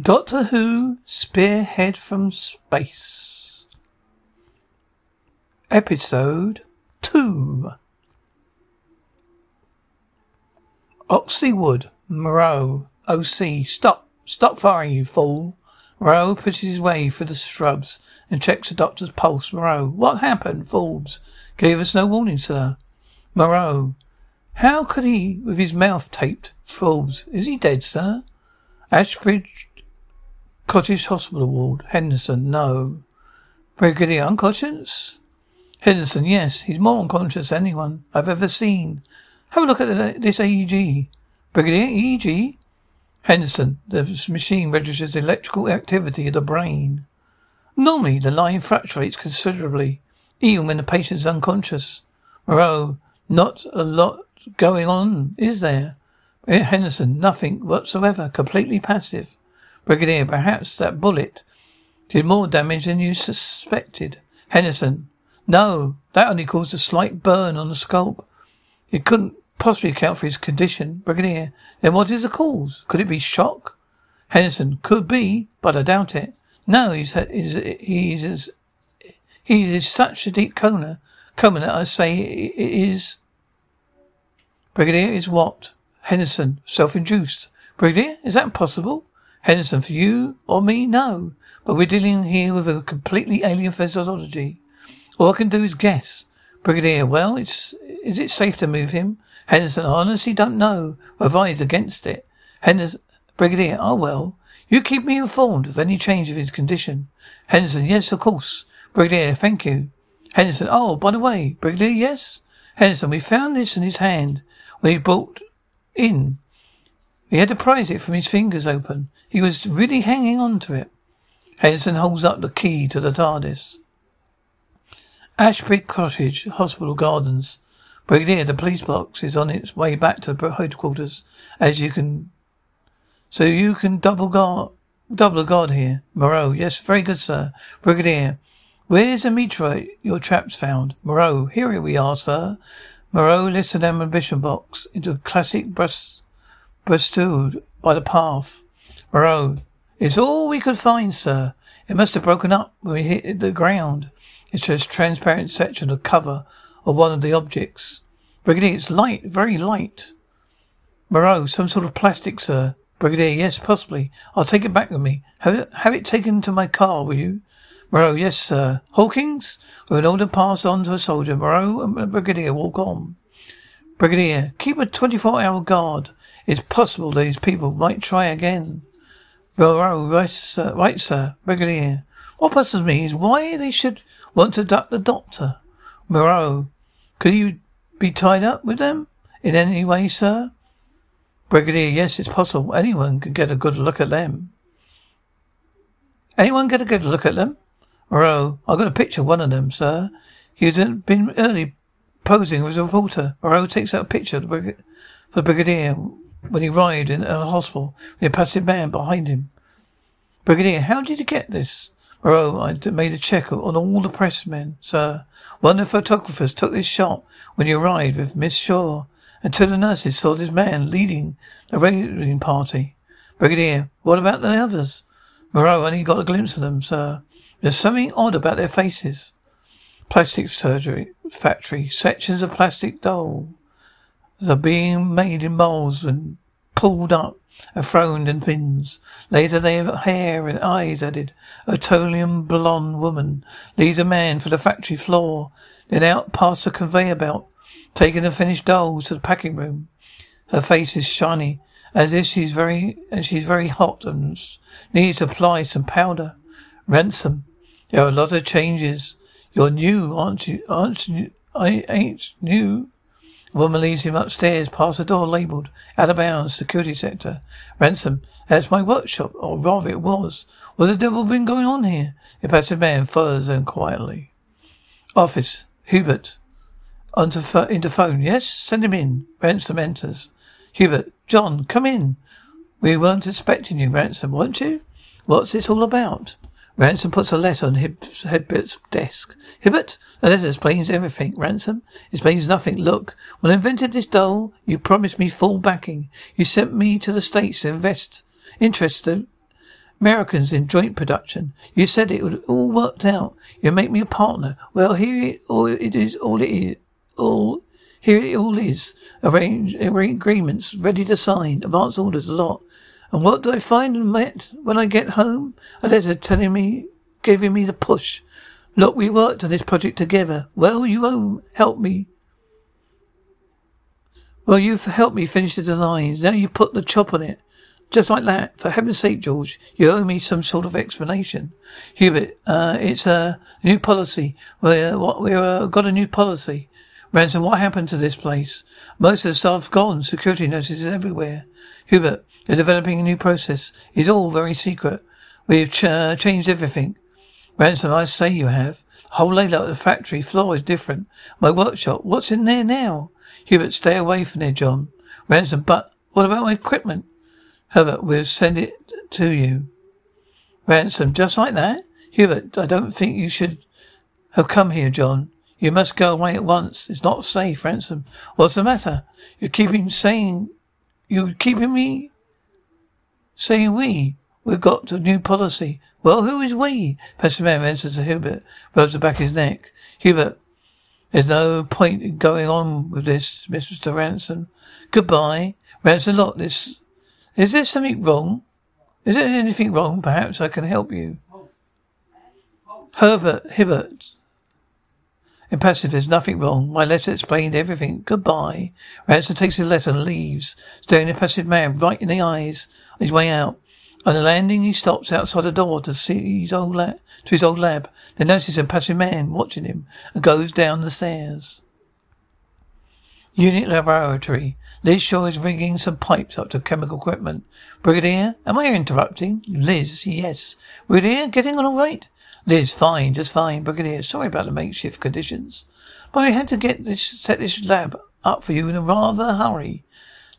Doctor Who Spearhead from Space. Episode 2. Oxley Wood, Munro, OC. Stop. Stop firing, you fool. Munro pushes his way through the shrubs and checks the doctor's pulse. Munro, what happened? Forbes. Gave us no warning, sir. Munro. How could he, with his mouth taped? Forbes. Is he dead, sir? Ashbridge Cottage Hospital Ward. Henderson, no. Brigadier unconscious? Henderson, yes. He's more unconscious than anyone I've ever seen. Have a look at this EEG. Brigadier, EEG? Henderson, the machine registers the electrical activity of the brain. Normally, the line fluctuates considerably, even when the patient is unconscious. Munro, not a lot going on, is there? Eh, Henderson, nothing whatsoever, completely passive. Brigadier, perhaps that bullet did more damage than you suspected. Henderson, no, that only caused a slight burn on the scalp. It couldn't possibly account for his condition. Brigadier, then what is the cause? Could it be shock? Henderson, could be, but I doubt it. No, he's, he's, he's, he's in such a deep coma, coma that I say it is. Brigadier is what? Henderson, self-induced. Brigadier, is that possible? Henderson, for you or me, no. But we're dealing here with a completely alien physiology. All I can do is guess. Brigadier, well, it's is it safe to move him? Henderson, I honestly don't know. I advise against it. Henderson, Brigadier, oh well. You keep me informed of any change of his condition. Henderson, yes, of course. Brigadier, thank you. Henderson, oh, by the way, Brigadier, yes? Henderson, we found this in his hand when he brought in. He had to prise it from his fingers open. He was really hanging on to it. Henderson holds up the key to the TARDIS. Ashbridge Cottage, Hospital Gardens. Brigadier, the police box is on its way back to headquarters. As you can, so you can double guard, double guard here. Munro, yes, very good, sir. Brigadier, where's the meteorite your traps found? Munro, here we are, sir. Munro lifts an ammunition box into a classic breast, bestowed by the path. Munro, it's all we could find, sir. It must have broken up when we hit the ground. It's a transparent section of cover of one of the objects. Brigadier, it's light, very light. Munro, some sort of plastic, sir. Brigadier, yes, possibly. I'll take it back with me. Have it, have it taken to my car, will you? Munro, yes, sir. Hawkins? With an order passed on to a soldier, Munro and Brigadier walk on. Brigadier, keep a 24 hour guard. It's possible these people might try again. Munro, right, sir. Right, sir. Brigadier. What puzzles me is why they should want to duck the doctor. Munro, could you be tied up with them in any way, sir? Brigadier, yes, it's possible. Anyone can get a good look at them. Anyone get a good look at them? Munro, I got a picture of one of them, sir. He was been early posing as a reporter. Munro takes out a picture of the, brig- the brigadier when he arrived in a hospital with a passive man behind him. Brigadier, how did you get this? Munro, I made a check on all the pressmen, sir. One of the photographers took this shot when he arrived with Miss Shaw, and two of the nurses saw this man leading the raiding party. Brigadier, what about the others? Munro only got a glimpse of them, sir. There's something odd about their faces. Plastic surgery factory. Sections of plastic dolls are being made in molds and pulled up and thrown in pins. Later they have hair and eyes added. A tolium blonde woman leads a man for the factory floor, then out past the conveyor belt, taking the finished dolls to the packing room. Her face is shiny, as if she's very, and she's very hot and needs to apply some powder. Ransom, there are a lot of changes. You're new, aren't you? Aren't you? I ain't new. Woman leads him upstairs past a door labelled out of bounds security sector. Ransom, that's my workshop, or rather it was. What the devil been going on here? The passive man follows them quietly. Office. Hibbert. Onto ph- into phone. Yes, send him in. Ransom enters. Hibbert. John, come in. We weren't expecting you, Ransom, weren't you? What's this all about? Ransom puts a letter on Hibbert's desk. Hibbert, the letter explains everything. Ransom explains nothing. Look, when I invented this doll, you promised me full backing. You sent me to the States to invest, interest the Americans in joint production. You said it would all worked out. You make me a partner. Well, here it all it is. All it is. All here it all is. Arrange, arrange agreements ready to sign. Advance orders a lot. And what do I find and met when I get home? A letter telling me, giving me the push. Look, we worked on this project together. Well, you owe, help me. Well, you've helped me finish the designs. Now you put the chop on it. Just like that. For heaven's sake, George, you owe me some sort of explanation. Hibbert, uh, it's a new policy. We're, what, we're, uh, got a new policy. Ransom, what happened to this place? Most of the staff gone. Security notices everywhere. Hibbert, you're developing a new process. It's all very secret. We've ch- uh, changed everything. Ransom, I say you have. Whole layout of the factory floor is different. My workshop, what's in there now? Hibbert, stay away from there, John. Ransom, but what about my equipment? Hibbert, we'll send it to you. Ransom, just like that? Hibbert, I don't think you should have come here, John. You must go away at once. It's not safe, Ransom. What's the matter? You're keeping saying, you're keeping me saying we. We've got a new policy. Well, who is we? Pastor Man answers to Hibbert, rubs the back of his neck. Hibbert, there's no point in going on with this, Mr. Ransom. Goodbye. Ransom, look, this, is there something wrong? Is there anything wrong? Perhaps I can help you. Herbert, Hibbert. Impassive, there's nothing wrong. My letter explained everything. Goodbye. Ransom takes his letter and leaves, staring the impassive man right in the eyes on his way out. On the landing, he stops outside the door to see his old lab, to his old lab. Then notices a passive man watching him and goes down the stairs. Unit laboratory. Liz Shaw is rigging some pipes up to chemical equipment. Brigadier, am I interrupting? Liz, yes. Brigadier, getting on all right? Liz, fine, just fine. Brigadier, sorry about the makeshift conditions. But I had to get this, set this lab up for you in a rather hurry.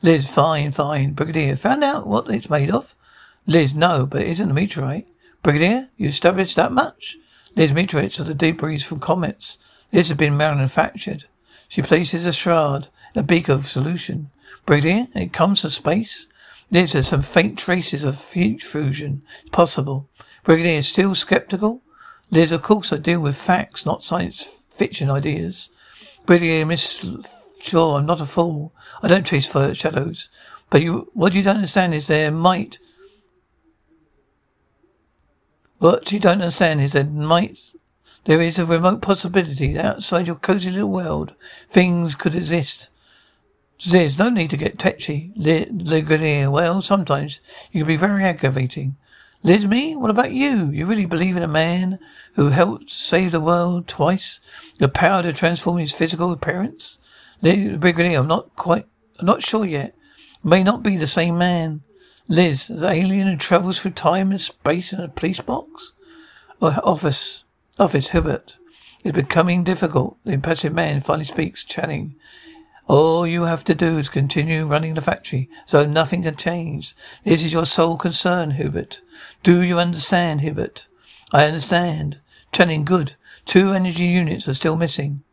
Liz, fine, fine. Brigadier, found out what it's made of? Liz, no, but it isn't a meteorite. Brigadier, you established that much? Liz, meteorites are the debris from comets. This has been manufactured. She places a shroud in a beaker of solution. Brigadier, it comes from space. Liz, there's some faint traces of fusion. It's possible. Brigadier, still skeptical? Liz, of course I deal with facts, not science fiction ideas. Brigadier, Miss Sure, I'm not a fool. I don't chase shadows. But you, what you don't understand is there might what you don't understand is that might there is a remote possibility that outside your cozy little world things could exist. There's no need to get tetchy, Ligonier. Well, sometimes you can be very aggravating. Liz, me? What about you? You really believe in a man who helped save the world twice? The power to transform his physical appearance? Brigadier, I'm not quite, I'm not sure yet. May not be the same man. Liz, the alien who travels through time and space in a police box? Or office, office, Hibbert. It's becoming difficult. The impassive man finally speaks, Channing. All you have to do is continue running the factory, so nothing can change. This is your sole concern, Hibbert. Do you understand, Hibbert? I understand. Channing, good. Two energy units are still missing.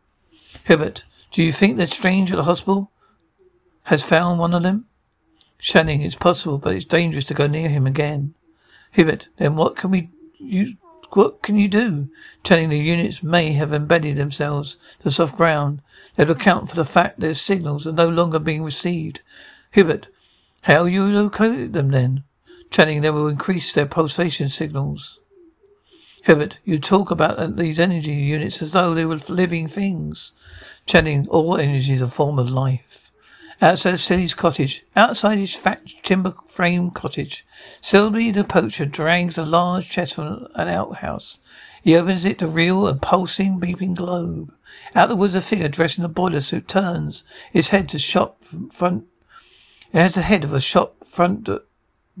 Hibbert, do you think the stranger at the hospital has found one of them? Channing, it's possible, but it's dangerous to go near him again. Hibbert, then what can we you what can you do? Channing the units may have embedded themselves to soft ground. That will account for the fact their signals are no longer being received. Hibbert, how you locate them then? Channing, they will increase their pulsation signals. Hibbert, you talk about these energy units as though they were living things. Channing, all energy is a form of life. Outside Seeley's cottage, outside his fat timber frame cottage, Seeley the poacher drags a large chest from an outhouse. He opens it to reveal a pulsing, beeping globe. Out the woods, a figure dressed in a boiler suit turns its head to shop front. It has the head of a shop front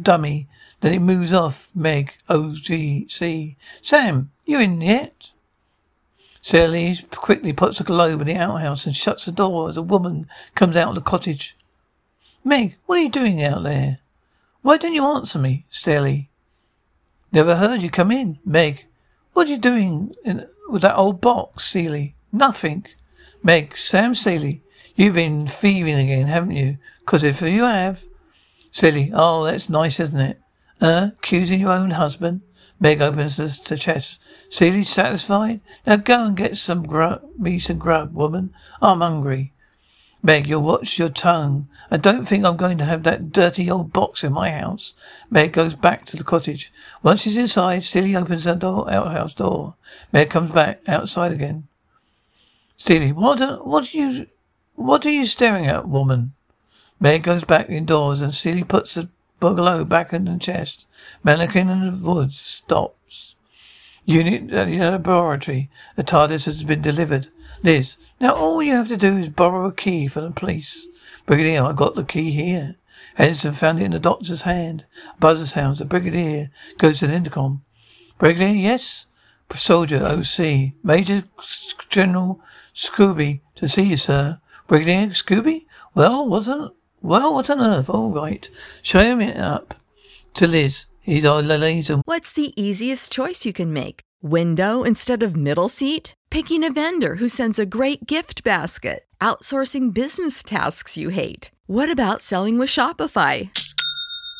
dummy. Then it moves off. Meg, O G C. Sam, you in yet? Sally quickly puts a globe in the outhouse and shuts the door as a woman comes out of the cottage. Meg, what are you doing out there? Why don't you answer me, Sally? Never heard you come in. Meg, what are you doing in, with that old box, Seeley? Nothing. Meg, Sam Seeley, you've been thieving again, haven't you? Because if you have. Seeley, oh, that's nice, isn't it? Uh, accusing your own husband? Meg opens the, the chest. Seeley satisfied? Now go and get some grub, me some grub, woman. I'm hungry. Meg, you'll watch your tongue. I don't think I'm going to have that dirty old box in my house. Meg goes back to the cottage. Once she's inside, Steely opens the door, outhouse door. Meg comes back outside again. Steely, what, are, what are you, what are you staring at, woman? Meg goes back indoors and Steely puts the bungalow back in the chest. Mannequin in the woods stops. Unit at the laboratory. The TARDIS has been delivered. Liz, now all you have to do is borrow a key from the police. Brigadier, I got the key here. Henderson found it in the doctor's hand. Buzzer sounds. The brigadier goes to the intercom. Brigadier, yes? Soldier, OC. Major General Scobie, to see you, sir. Brigadier Scobie? Well, on, well, what on earth? All right. Show him it up. To Liz. He's our liaison. What's the easiest choice you can make? Window instead of middle seat? Picking a vendor who sends a great gift basket? Outsourcing business tasks you hate? What about selling with Shopify?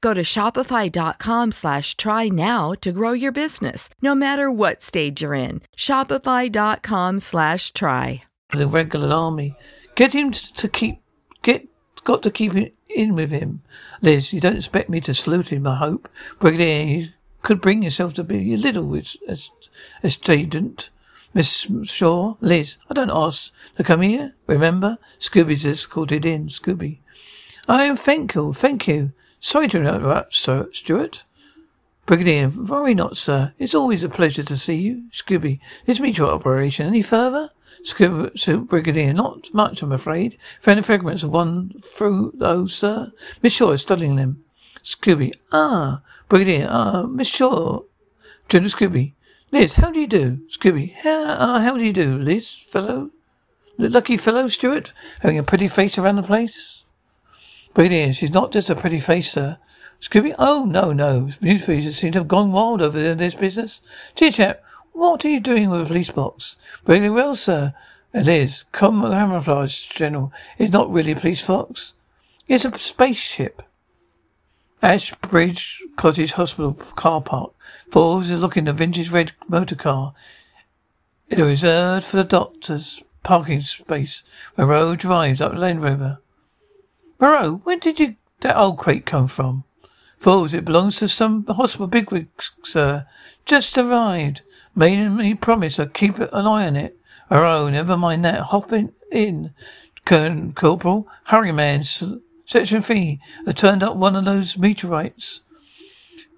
Go to shopify.com slash try now to grow your business, no matter what stage you're in. Shopify.com slash try. The regular army. Get him to, keep, get, got to keep in with him. Liz, you don't expect me to salute him, I hope. Brigadier, you could bring yourself to be a little as a student, Miss Shaw, Liz, I don't ask to come here. Remember? Scobie's escorted in. Scobie. I thank you, thank you. Sorry to interrupt, Sir Stuart. Brigadier, worry not, sir. It's always a pleasure to see you. Scobie, this meet your operation. Any further? Scobie, Brigadier, not much, I'm afraid. Found fragments of one through, oh, sir. Miss Shaw is studying them. Scobie, ah, Brigadier, ah, Miss Shaw. General Scobie, Liz, how do you do? Scobie, how, uh, how do you do, Liz, fellow? Lucky fellow, Stuart, having a pretty face around the place. Brigadier, she's not just a pretty face, sir. Scobie, oh, no, no. Newspapers seem to have gone wild over this business. Dear chap, what are you doing with a police box? Very well, sir. It is. Come camouflage, General. It's not really a police box. It's a spaceship. Ashbridge Cottage Hospital car park. Forbes is looking at a vintage red motor car. It is reserved for the doctor's parking space. Munro drives up Land Rover. Munro, where did you that old crate come from? Forbes, it belongs to some hospital bigwig, sir. Just arrived. Made me promise I'd keep an eye on it. Oh, never mind that. Hop in, in. Colonel Corporal. Hurry, man. Section three. I turned up one of those meteorites.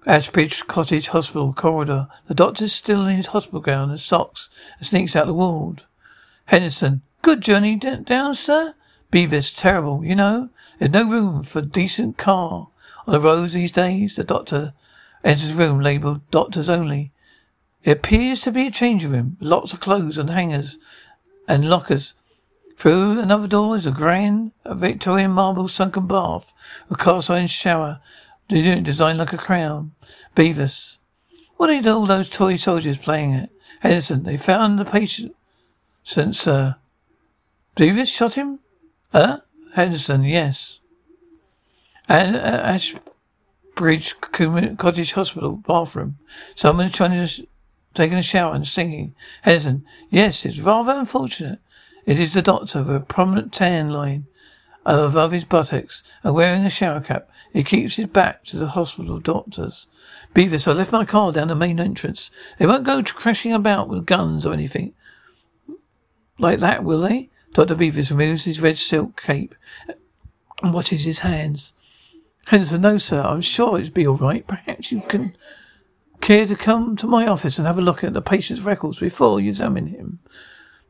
Ashbridge Cottage Hospital corridor. The doctor's still in his hospital gown and socks and sneaks out the ward. Henderson. Good journey d- down, sir? Beavis. Terrible, you know. There's no room for a decent car. On the roads these days, the doctor enters a room labelled Doctors Only. It appears to be a changing room, lots of clothes and hangers and lockers. Through another door is a grand a Victorian marble sunken bath, a cast iron shower, designed like a crown. Beavis. What are all those toy soldiers playing at? Henderson, they found the patient, sir. Beavis shot him? Huh? Henderson, yes. And uh, Ashbridge Cottage Hospital bathroom. Someone's trying to taking a shower and singing. Henderson, yes, it's rather unfortunate. It is the doctor with a prominent tan line above his buttocks and wearing a shower cap. He keeps his back to the hospital doctors. Beavis, I left my car down the main entrance. They won't go crashing about with guns or anything like that, will they? Dr. Beavis removes his red silk cape and watches his hands. Henderson, no, sir. I'm sure it'll be all right. Perhaps you can Care to come to my office and have a look at the patient's records before you examine him?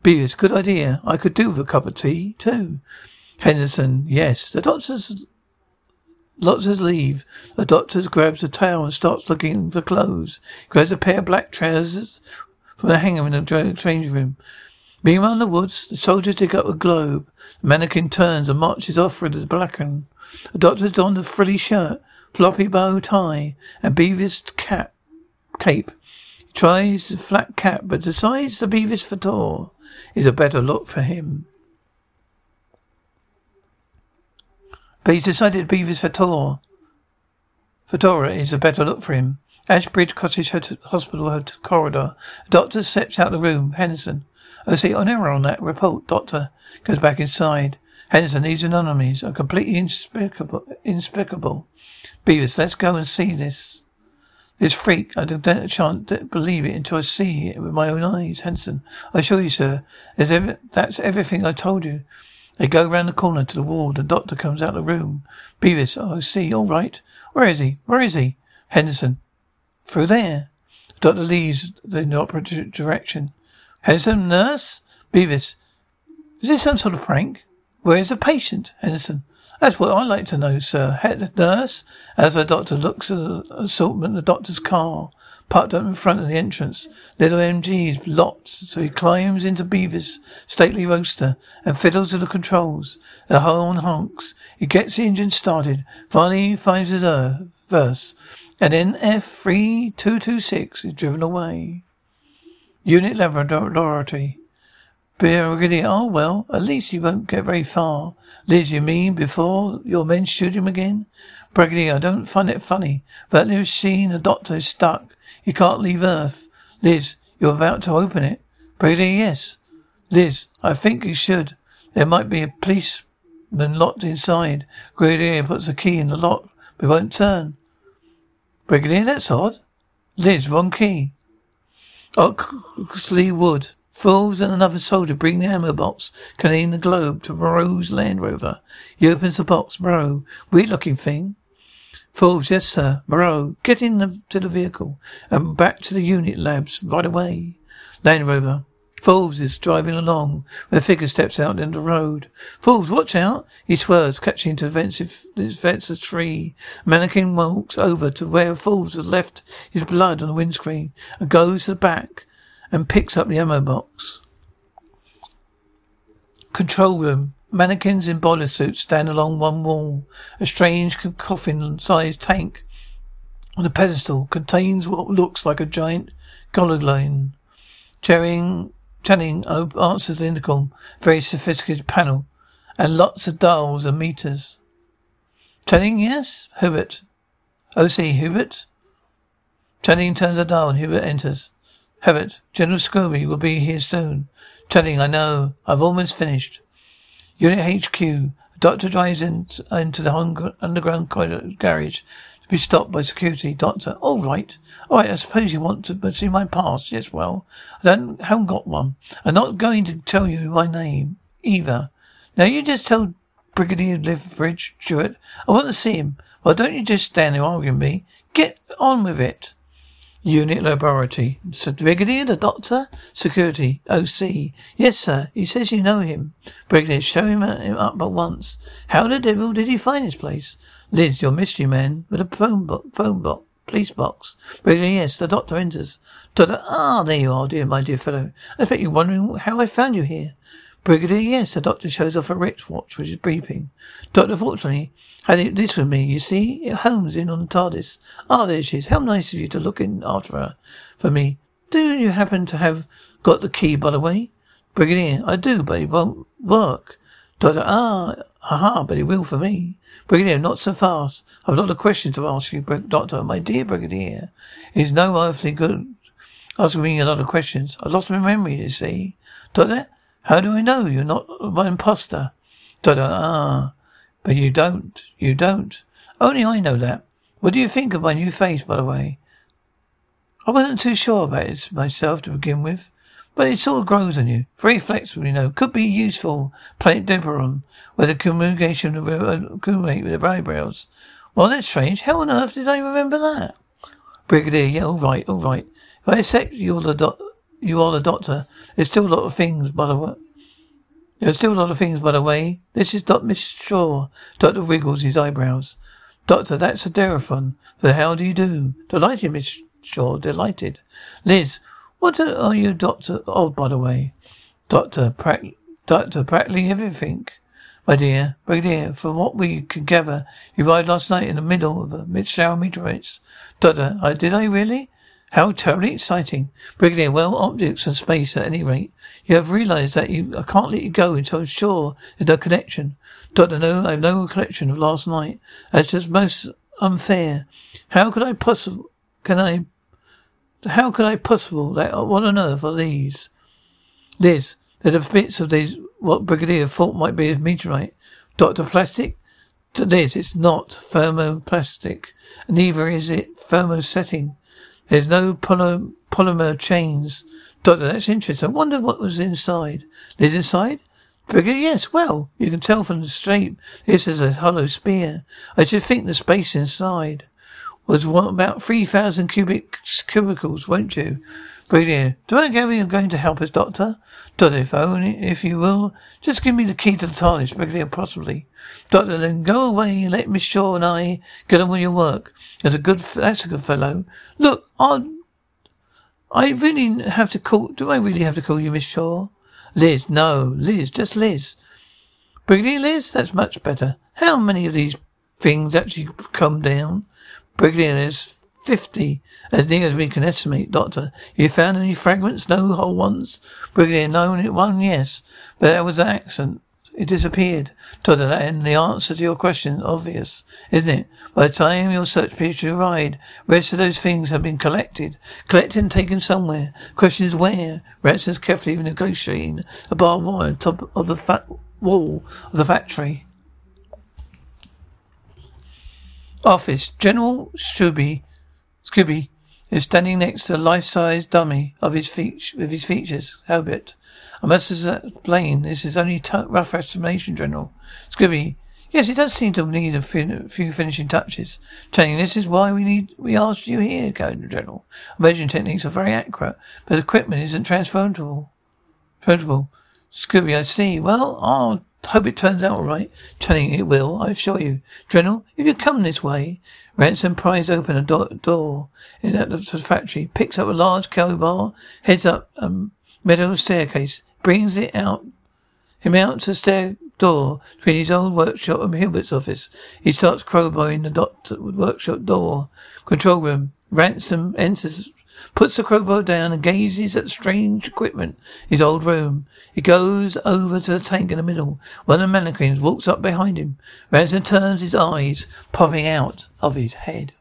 Beavis, good idea. I could do with a cup of tea, too. Henderson, yes. The doctor's lots of leave. The doctor grabs a towel and starts looking for clothes. He grabs a pair of black trousers from the hanger in the changing room. Meanwhile in the woods, the soldiers dig up a globe. The mannequin turns and marches off with the blackened. The doctor's donned a frilly shirt, floppy bow tie, and Beavis cap cape. He tries the flat cap, but decides the Beavis Fator is a better look for him. But he's decided Beavis Fator Fedora is a better look for him. Ashbridge Cottage Hospital corridor. Doctor steps out the room. Henderson. Oh, see, on error on that report. Doctor goes back inside. Henderson, these anomalies are completely inexplicable. inexplicable. Beavis, let's go and see this. This freak, I don't believe it until I see it with my own eyes. Henderson, I assure you, sir, that's everything I told you. They go round the corner to the wall. The doctor comes out of the room. Beavis, oh, see, all right. Where is he? Where is he? Henderson, through there. The doctor leaves in the opposite direction. Henderson, nurse? Beavis, is this some sort of prank? Where is the patient? Henderson, that's what I like to know, sir. Head nurse, as the doctor looks at the assortment the doctor's car, parked up in front of the entrance. Little MG is locked, so he climbs into Beavis' stately roadster and fiddles with the controls. The horn honks. He gets the engine started. Finally, he finds his uh, verse. And then F3226 is driven away. Unit Laboratory. Brigadier, oh well, at least he won't get very far. Liz, you mean before your men shoot him again? Brigadier, I don't find it funny, but the machine the doctor is stuck. He can't leave Earth. Liz, you're about to open it. Brigadier, yes. Liz, I think you should. There might be a policeman locked inside. Brigadier puts a key in the lock, but won't turn. Brigadier, that's odd. Liz, wrong key. Oh, Oxley Wood. Forbes and another soldier bring the ammo box containing the globe to Munro's Land Rover. He opens the box. Munro, weird looking thing. Forbes, yes sir. Munro, get in the, to the vehicle and back to the unit labs right away. Land Rover. Forbes is driving along when a figure steps out into the road. Forbes, watch out! He swerves, catching into the fence a tree. Mannequin walks over to where Forbes has left his blood on the windscreen and goes to the back and picks up the ammo box. Control room. Mannequins in boiler suits stand along one wall. A strange coffin-sized tank on a pedestal contains what looks like a giant line. Channing, Channing answers the intercom. Very sophisticated panel. And lots of dials and meters. Channing, yes? Hibbert. O.C. Hibbert? Channing turns a dial and Hibbert enters. Herbert, General Scobie will be here soon. Telling, I know. I've almost finished. Unit HQ. The doctor drives in, into the underground garage be stopped by security. Doctor, all right. All right, I suppose you want to see my pass. Yes, well, I don't, haven't got one. I'm not going to tell you my name either. Now you just tell Brigadier Lethbridge, Stewart. I want to see him. Well, don't you just stand there arguing me. Get on with it. Unit Laboratory. Sir Brigadier, the Doctor? Security. OC. Yes, sir. He says you know him. Brigadier, show uh, him up at once. How the devil did he find this place? Liz, your mystery man, with a phone, bo- phone box. Police box. Brigadier, yes, the doctor enters. Doctor, ah, there you are, dear, my dear fellow. I bet you're wondering how I found you here. Brigadier, yes, the doctor shows off a wristwatch which is beeping. Doctor, fortunately, had it this with me, you see? Holmes in on the TARDIS. Ah, there she is. How nice of you to look in after her for me. Do you happen to have got the key, by the way? Brigadier, I do, but it won't work. Doctor, ah, aha, but it will for me. Brigadier, not so fast. I've a lot of questions to ask you, Doctor. My dear Brigadier, it is no earthly good asking me a lot of questions. I've lost my memory, you see. Doctor, how do I know you're not an imposter? Doctor, ah, but you don't. You don't. Only I know that. What do you think of my new face, by the way? I wasn't too sure about it myself to begin with, but it sort of grows on you. Very flexible, you know. Could be useful. Planet Delphon, where the communication uh, of accumulate with the eyebrows. Well, that's strange. How on earth did I remember that? Brigadier, yeah, all right, all right. If I accept you're the doc- you are the doctor. There's still a lot of things, by the way. There's still a lot of things, by the way. This is Dr. Miss Shaw. Doctor wiggles his eyebrows. Doctor, that's a Delphon. The hell do you do? Delighted, Miss Shaw. Delighted. Liz, what are you doctor oh, by the way? Doctor, prac- doctor, practically everything. My dear, Brigadier, from what we can gather, you arrived last night in the middle of a mid-shower meteorites. Doctor, I, did I really? How terribly exciting. Brigadier, well, optics and space at any rate. You have realized that you, I can't let you go until I'm sure there's no connection. Doctor, no, I have no recollection of last night. That's just most unfair. How could I possibly, can I, how could I possible that, what on earth are these? Liz, they're the bits of these, what Brigadier thought might be a meteorite. Doctor, plastic? To Liz, it's not thermoplastic. Neither is it thermosetting. There's no poly- polymer chains. Doctor, that's interesting. I wonder what was inside. Liz inside? Brigadier, yes, well, you can tell from the shape this is a hollow spear. I should think the space inside was what, about 3,000 cubic cubicles, won't you? Brigadier, do I gather you're going to help us, Doctor? Doctor, if only, if you will, just give me the key to the TARDIS, Brigadier, possibly. Doctor, then go away and let Miss Shaw and I get on with your work. That's a good, that's a good fellow. Look, I, I really have to call, do I really have to call you Miss Shaw? Liz, no, Liz, just Liz. Brigadier Liz, that's much better. How many of these things actually come down? Brigadier, is fifty, as near as we can estimate, Doctor. You found any fragments? No whole ones? Brigadier, no, one, yes. But that was an accident. It disappeared. Doctor, and the answer to your question is obvious, isn't it? By the time your search period arrived, rest of those things have been collected. Collected and taken somewhere. Question is where? Ransom's carefully negotiating a barbed wire on top of the fat wall of the factory. Office. General Scobie, Scobie is standing next to a life-size dummy of his features, with his features. Albert. I must explain, this is only rough estimation, General. Scobie, yes, it does seem to need a few finishing touches. Telling this is why we need, we asked you here, General. Measuring techniques are very accurate, but equipment isn't transferable. Transferable. Scobie, I see. Well, I'll hope it turns out all right. Telling it will, I assure you. General, if you come this way, Ransom pries open a do- door in the factory, picks up a large crowbar, heads up a metal staircase, brings it out, out to the stair door between his own workshop and Hilbert's office. He starts crowbarring the doctor workshop door. Control room. Ransom enters, puts the crowbar down and gazes at strange equipment his old room. He goes over to the tank in the middle. One of the mannequins walks up behind him. Ransom turns his eyes, popping out of his head.